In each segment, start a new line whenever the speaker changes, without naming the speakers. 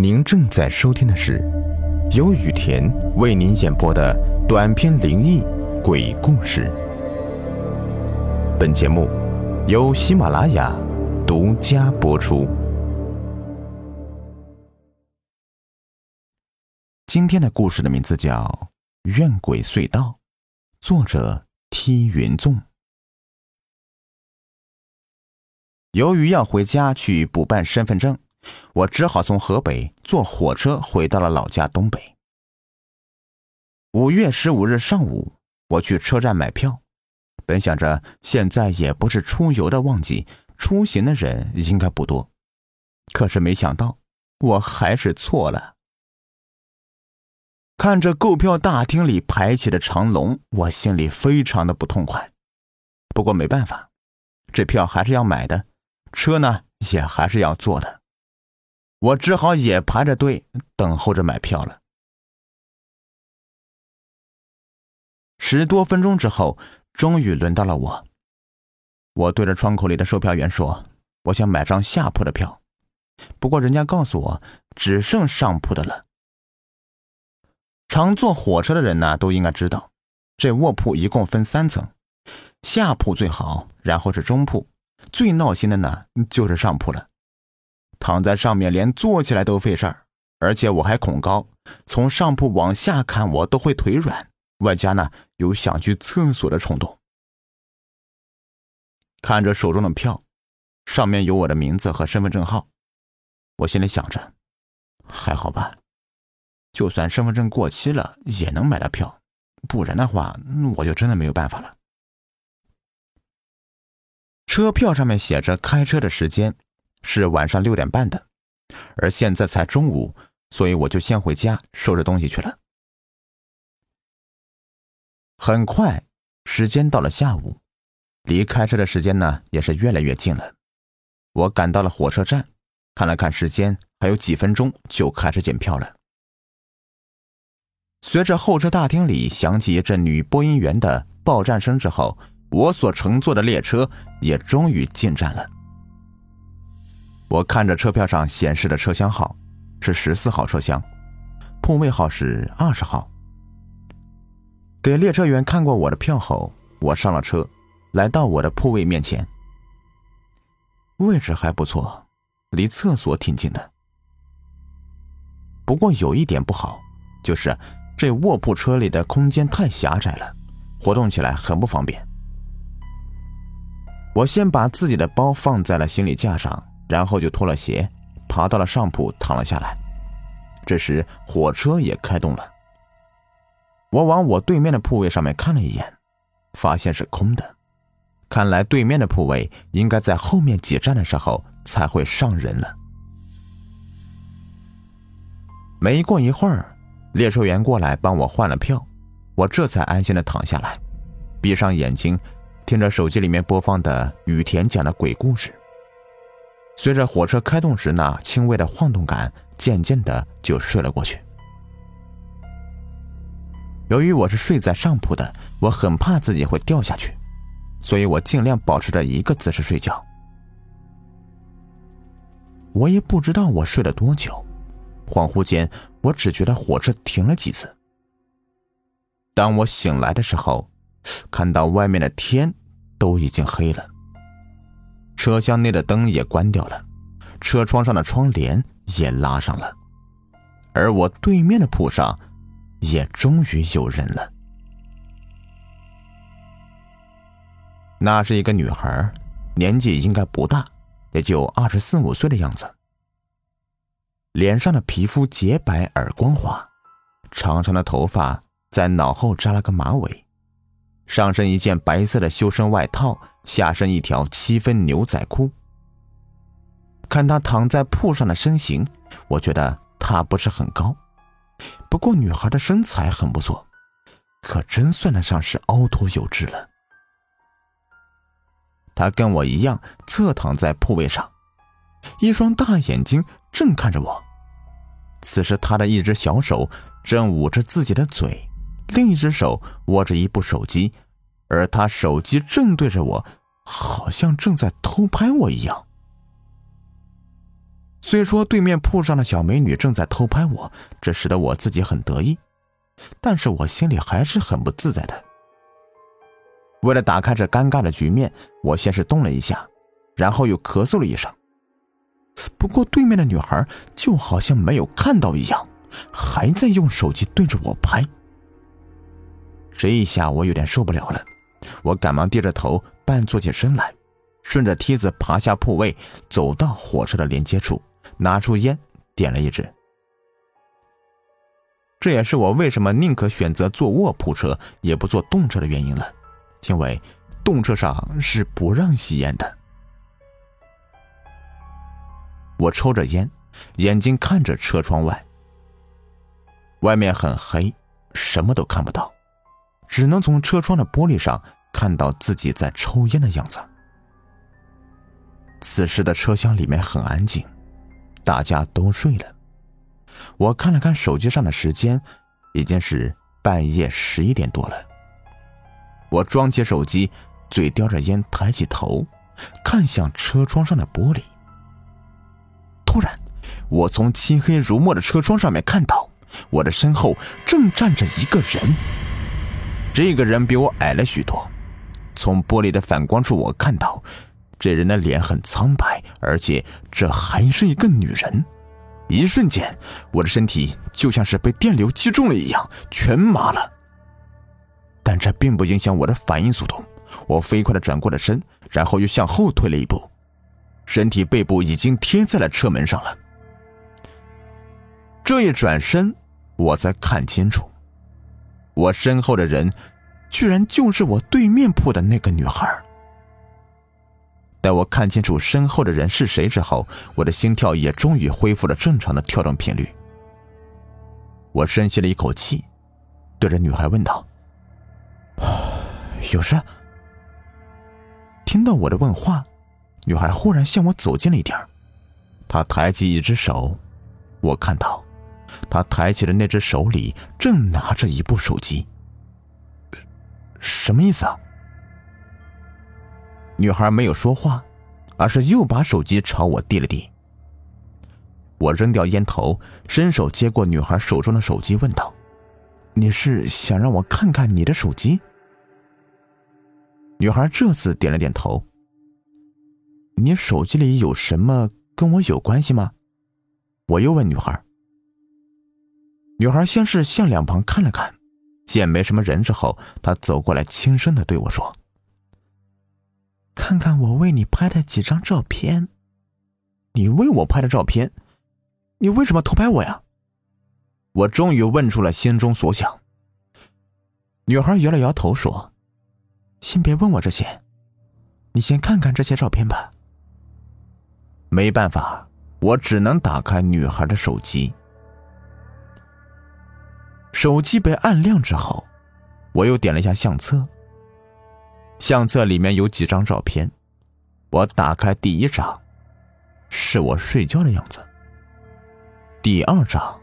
您正在收听的是由雨田为您演播的短篇灵异鬼故事。本节目由喜马拉雅独家播出。今天的故事的名字叫《怨鬼隧道》，作者梯云纵。由于要回家去补办身份证。我只好从河北坐火车回到了老家东北。五月十五日上午，我去车站买票，本想着现在也不是出游的旺季，出行的人应该不多。可是没想到，我还是错了。看着购票大厅里排起的长龙，我心里非常的不痛快。不过没办法，这票还是要买的，车呢也还是要坐的。我只好也排着队等候着买票了。十多分钟之后，终于轮到了我。我对着窗口里的售票员说：“我想买张下铺的票，不过人家告诉我只剩上铺的了。”常坐火车的人呢，都应该知道，这卧铺一共分三层，下铺最好，然后是中铺，最闹心的呢就是上铺了。躺在上面，连坐起来都费事儿，而且我还恐高，从上铺往下看，我都会腿软，外加呢有想去厕所的冲动。看着手中的票，上面有我的名字和身份证号，我心里想着，还好吧，就算身份证过期了也能买到票，不然的话我就真的没有办法了。车票上面写着开车的时间。是晚上六点半的，而现在才中午，所以我就先回家收拾东西去了。很快，时间到了下午，离开车的时间呢也是越来越近了。我赶到了火车站，看了看时间，还有几分钟就开始检票了。随着候车大厅里响起一阵女播音员的报站声之后，我所乘坐的列车也终于进站了。我看着车票上显示的车厢号是十四号车厢，铺位号是二十号。给列车员看过我的票后，我上了车，来到我的铺位面前。位置还不错，离厕所挺近的。不过有一点不好，就是这卧铺车里的空间太狭窄了，活动起来很不方便。我先把自己的包放在了行李架上。然后就脱了鞋，爬到了上铺躺了下来。这时火车也开动了。我往我对面的铺位上面看了一眼，发现是空的。看来对面的铺位应该在后面几站的时候才会上人了。没过一会儿，列车员过来帮我换了票，我这才安心的躺下来，闭上眼睛，听着手机里面播放的雨田讲的鬼故事。随着火车开动时那轻微的晃动感，渐渐的就睡了过去。由于我是睡在上铺的，我很怕自己会掉下去，所以我尽量保持着一个姿势睡觉。我也不知道我睡了多久，恍惚间，我只觉得火车停了几次。当我醒来的时候，看到外面的天都已经黑了。车厢内的灯也关掉了，车窗上的窗帘也拉上了，而我对面的铺上也终于有人了。那是一个女孩，年纪应该不大，也就二十四五岁的样子。脸上的皮肤洁白而光滑，长长的头发在脑后扎了个马尾。上身一件白色的修身外套，下身一条七分牛仔裤。看她躺在铺上的身形，我觉得她不是很高，不过女孩的身材很不错，可真算得上是凹凸有致了。她跟我一样侧躺在铺位上，一双大眼睛正看着我。此时，她的一只小手正捂着自己的嘴。另一只手握着一部手机，而他手机正对着我，好像正在偷拍我一样。虽说对面铺上的小美女正在偷拍我，这使得我自己很得意，但是我心里还是很不自在的。为了打开这尴尬的局面，我先是动了一下，然后又咳嗽了一声。不过对面的女孩就好像没有看到一样，还在用手机对着我拍。这一下我有点受不了了，我赶忙低着头，半坐起身来，顺着梯子爬下铺位，走到火车的连接处，拿出烟点了一支。这也是我为什么宁可选择坐卧铺车也不坐动车的原因了，因为动车上是不让吸烟的。我抽着烟，眼睛看着车窗外，外面很黑，什么都看不到。只能从车窗的玻璃上看到自己在抽烟的样子。此时的车厢里面很安静，大家都睡了。我看了看手机上的时间，已经是半夜十一点多了。我装起手机，嘴叼着烟，抬起头，看向车窗上的玻璃。突然，我从漆黑如墨的车窗上面看到，我的身后正站着一个人。这个人比我矮了许多，从玻璃的反光处，我看到这人的脸很苍白，而且这还是一个女人。一瞬间，我的身体就像是被电流击中了一样，全麻了。但这并不影响我的反应速度，我飞快的转过了身，然后又向后退了一步，身体背部已经贴在了车门上了。这一转身，我才看清楚。我身后的人，居然就是我对面铺的那个女孩。待我看清楚身后的人是谁之后，我的心跳也终于恢复了正常的跳动频率。我深吸了一口气，对着女孩问道：“有事？”听到我的问话，女孩忽然向我走近了一点她抬起一只手，我看到。他抬起的那只手里正拿着一部手机，什么意思啊？女孩没有说话，而是又把手机朝我递了递。我扔掉烟头，伸手接过女孩手中的手机，问道：“你是想让我看看你的手机？”女孩这次点了点头。你手机里有什么跟我有关系吗？我又问女孩。女孩先是向两旁看了看，见没什么人之后，她走过来，轻声的对我说：“看看我为你拍的几张照片。你为我拍的照片，你为什么偷拍我呀？”我终于问出了心中所想。女孩摇了摇头说：“先别问我这些，你先看看这些照片吧。”没办法，我只能打开女孩的手机。手机被按亮之后，我又点了一下相册。相册里面有几张照片，我打开第一张，是我睡觉的样子。第二张，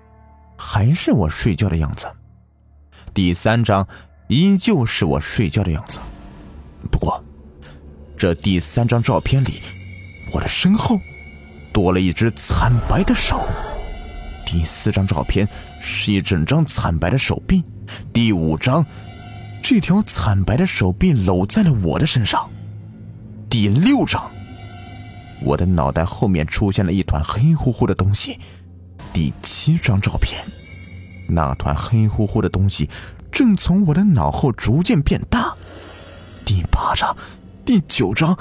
还是我睡觉的样子。第三张，依旧是我睡觉的样子。不过，这第三张照片里，我的身后多了一只惨白的手。第四张照片是一整张惨白的手臂，第五张，这条惨白的手臂搂在了我的身上。第六张，我的脑袋后面出现了一团黑乎乎的东西。第七张照片，那团黑乎乎的东西正从我的脑后逐渐变大。第八张，第九张，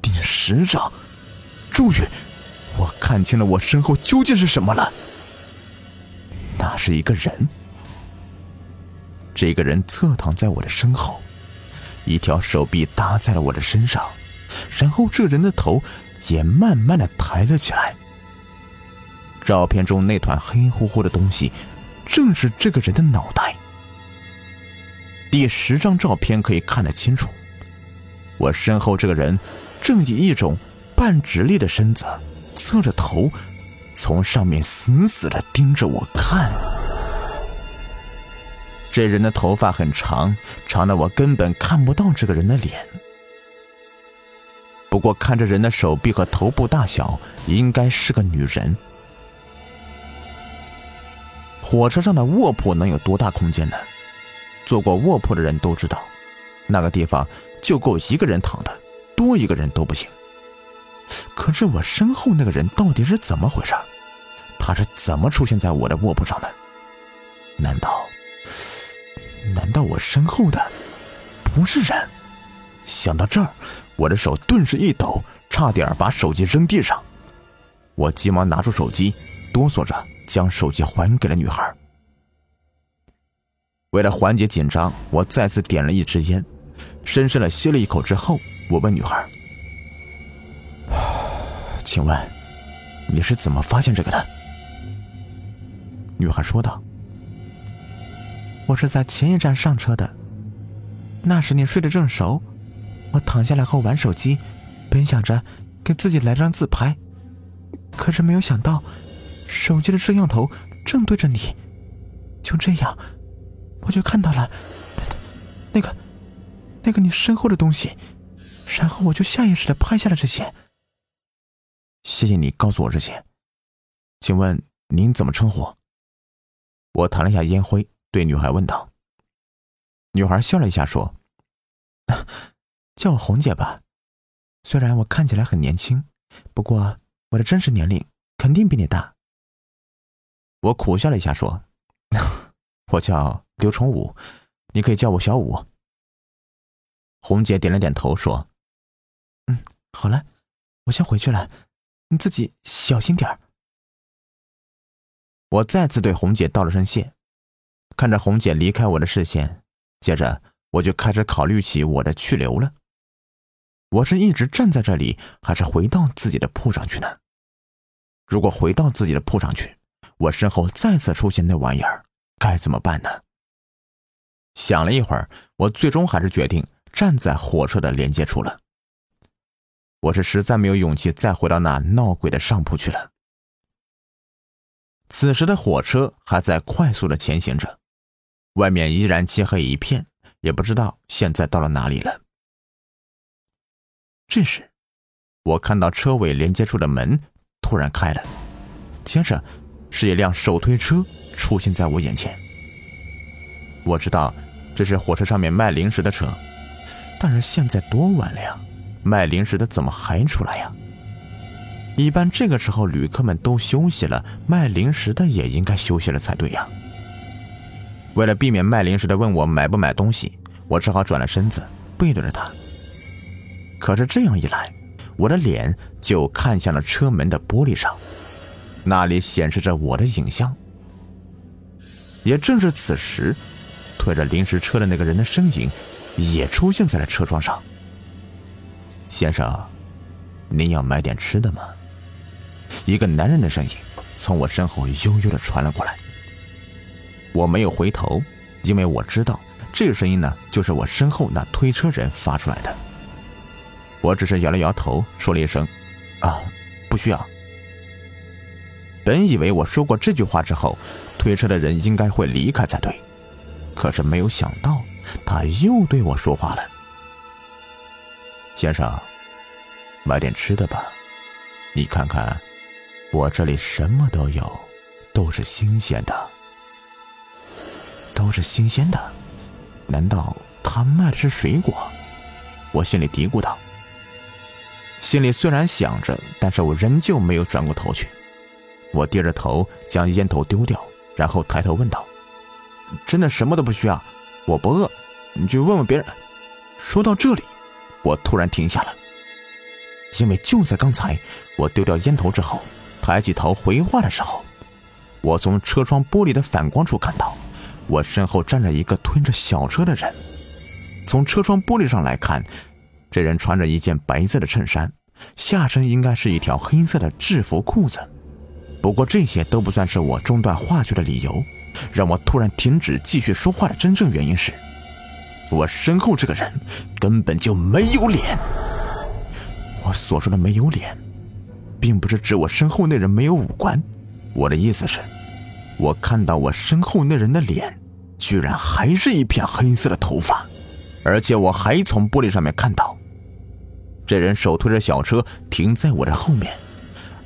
第十张，终于，我看清了我身后究竟是什么了。那是一个人，这个人侧躺在我的身后，一条手臂搭在了我的身上，然后这人的头也慢慢的抬了起来。照片中那团黑乎乎的东西，正是这个人的脑袋。第十张照片可以看得清楚，我身后这个人正以一种半直立的身子，侧着头。从上面死死的盯着我看，这人的头发很长，长的我根本看不到这个人的脸。不过看着人的手臂和头部大小，应该是个女人。火车上的卧铺能有多大空间呢？坐过卧铺的人都知道，那个地方就够一个人躺的，多一个人都不行。可是我身后那个人到底是怎么回事？他是怎么出现在我的卧铺上的？难道，难道我身后的不是人？想到这儿，我的手顿时一抖，差点把手机扔地上。我急忙拿出手机，哆嗦着将手机还给了女孩。为了缓解紧张，我再次点了一支烟，深深的吸了一口之后，我问女孩：“请问，你是怎么发现这个的？”女孩说道：“我是在前一站上车的，那时你睡得正熟。”我躺下来后玩手机，本想着给自己来张自拍，可是没有想到，手机的摄像头正对着你。就这样，我就看到了那个、那个你身后的东西，然后我就下意识的拍下了这些。谢谢你告诉我这些，请问您怎么称呼？我弹了一下烟灰，对女孩问道。女孩笑了一下说。叫我红姐吧，虽然我看起来很年轻，不过我的真实年龄肯定比你大。我苦笑了一下说：“ 我叫刘崇武，你可以叫我小五。”红姐点了点头说：“嗯，好了，我先回去了，你自己小心点儿。”我再次对红姐道了声谢，看着红姐离开我的视线，接着我就开始考虑起我的去留了。我是一直站在这里，还是回到自己的铺上去呢？如果回到自己的铺上去，我身后再次出现那玩意儿，该怎么办呢？想了一会儿，我最终还是决定站在火车的连接处了。我是实在没有勇气再回到那闹鬼的上铺去了。此时的火车还在快速的前行着，外面依然漆黑一片，也不知道现在到了哪里了。这时，我看到车尾连接处的门突然开了，接着是一辆手推车出现在我眼前。我知道这是火车上面卖零食的车，但是现在多晚了呀，卖零食的怎么还出来呀？一般这个时候旅客们都休息了，卖零食的也应该休息了才对呀。为了避免卖零食的问我买不买东西，我只好转了身子，背对着他。可是这样一来，我的脸就看向了车门的玻璃上，那里显示着我的影像。也正是此时，推着临时车的那个人的身影也出现在了车窗上。先生，您要买点吃的吗？一个男人的声音从我身后悠悠的传了过来。我没有回头，因为我知道这个声音呢，就是我身后那推车人发出来的。我只是摇了摇头，说了一声：“啊，不需要。”本以为我说过这句话之后，推车的人应该会离开才对，可是没有想到，他又对我说话了：“先生，买点吃的吧，你看看，我这里什么都有，都是新鲜的，都是新鲜的。难道他卖的是水果？”我心里嘀咕道。心里虽然想着，但是我仍旧没有转过头去。我低着头将烟头丢掉，然后抬头问道：“真的什么都不需要？我不饿，你去问问别人。”说到这里，我突然停下了，因为就在刚才，我丢掉烟头之后，抬起头回话的时候，我从车窗玻璃的反光处看到，我身后站着一个推着小车的人。从车窗玻璃上来看。这人穿着一件白色的衬衫，下身应该是一条黑色的制服裤子。不过这些都不算是我中断话剧的理由。让我突然停止继续说话的真正原因是，我身后这个人根本就没有脸。我所说的没有脸，并不是指我身后那人没有五官。我的意思是，我看到我身后那人的脸，居然还是一片黑色的头发，而且我还从玻璃上面看到。这人手推着小车停在我的后面，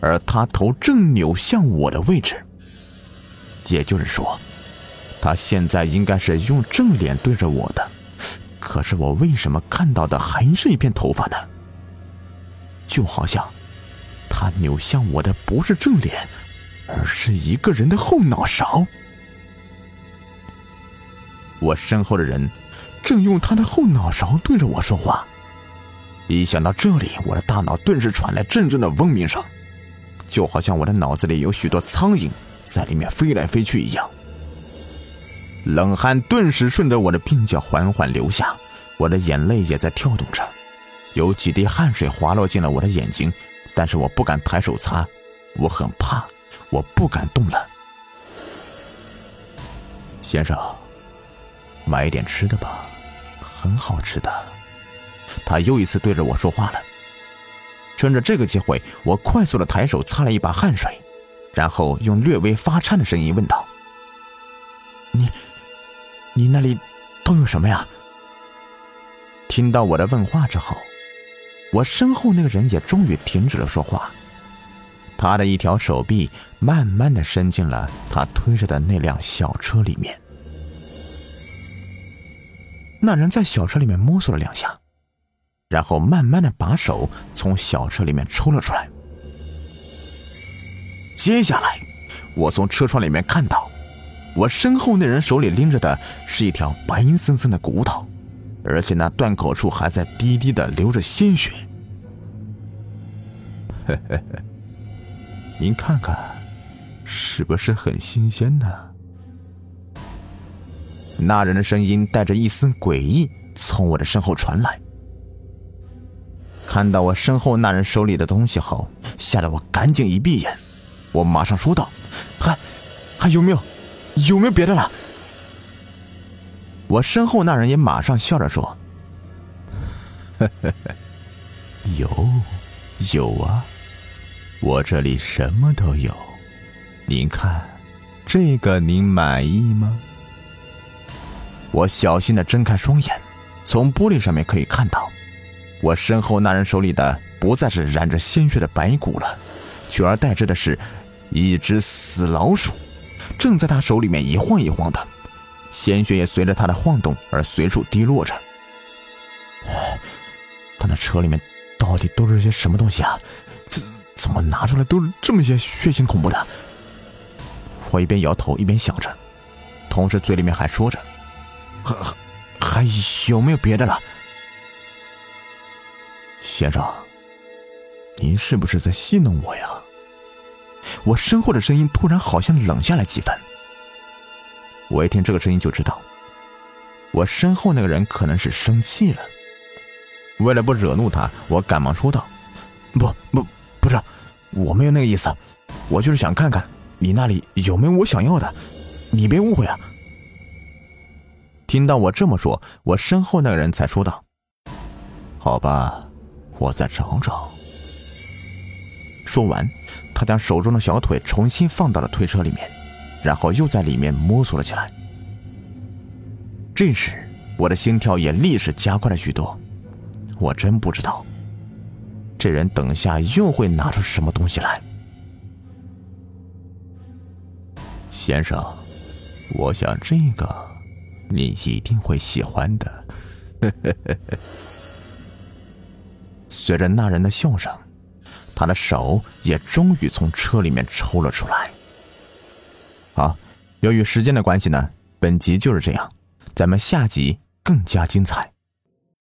而他头正扭向我的位置。也就是说，他现在应该是用正脸对着我的。可是我为什么看到的还是一片头发呢？就好像他扭向我的不是正脸，而是一个人的后脑勺。我身后的人正用他的后脑勺对着我说话。一想到这里，我的大脑顿时传来阵阵的嗡鸣声，就好像我的脑子里有许多苍蝇在里面飞来飞去一样。冷汗顿时顺着我的鬓角缓缓流下，我的眼泪也在跳动着，有几滴汗水滑落进了我的眼睛，但是我不敢抬手擦，我很怕，我不敢动了。先生，买一点吃的吧，很好吃的。他又一次对着我说话了。趁着这个机会，我快速的抬手擦了一把汗水，然后用略微发颤的声音问道：“你，你那里都有什么呀？”听到我的问话之后，我身后那个人也终于停止了说话。他的一条手臂慢慢的伸进了他推着的那辆小车里面。那人在小车里面摸索了两下。然后慢慢的把手从小车里面抽了出来。接下来，我从车窗里面看到，我身后那人手里拎着的是一条白森森的骨头，而且那断口处还在滴滴的流着鲜血。嘿嘿嘿，您看看，是不是很新鲜呢？那人的声音带着一丝诡异，从我的身后传来。看到我身后那人手里的东西后，吓得我赶紧一闭眼。我马上说道：“还还有没有？有没有别的了？”我身后那人也马上笑着说：“ 呵呵，有有啊，我这里什么都有。您看，这个您满意吗？”我小心的睁开双眼，从玻璃上面可以看到。我身后那人手里的不再是染着鲜血的白骨了，取而代之的是一只死老鼠，正在他手里面一晃一晃的，鲜血也随着他的晃动而随处滴落着。他那车里面到底都是些什么东西啊？怎怎么拿出来都是这么些血腥恐怖的？我一边摇头一边想着，同时嘴里面还说着：“还还有没有别的了？”先生，您是不是在戏弄我呀？我身后的声音突然好像冷下来几分。我一听这个声音就知道，我身后那个人可能是生气了。为了不惹怒他，我赶忙说道：“不不，不是，我没有那个意思，我就是想看看你那里有没有我想要的，你别误会啊。”听到我这么说，我身后那个人才说道：“好吧。”我再找找。说完，他将手中的小腿重新放到了推车里面，然后又在里面摸索了起来。这时，我的心跳也立时加快了许多。我真不知道，这人等下又会拿出什么东西来。先生，我想这个你一定会喜欢的。呵呵呵呵。随着那人的笑声，他的手也终于从车里面抽了出来。好，由于时间的关系呢，本集就是这样，咱们下集更加精彩。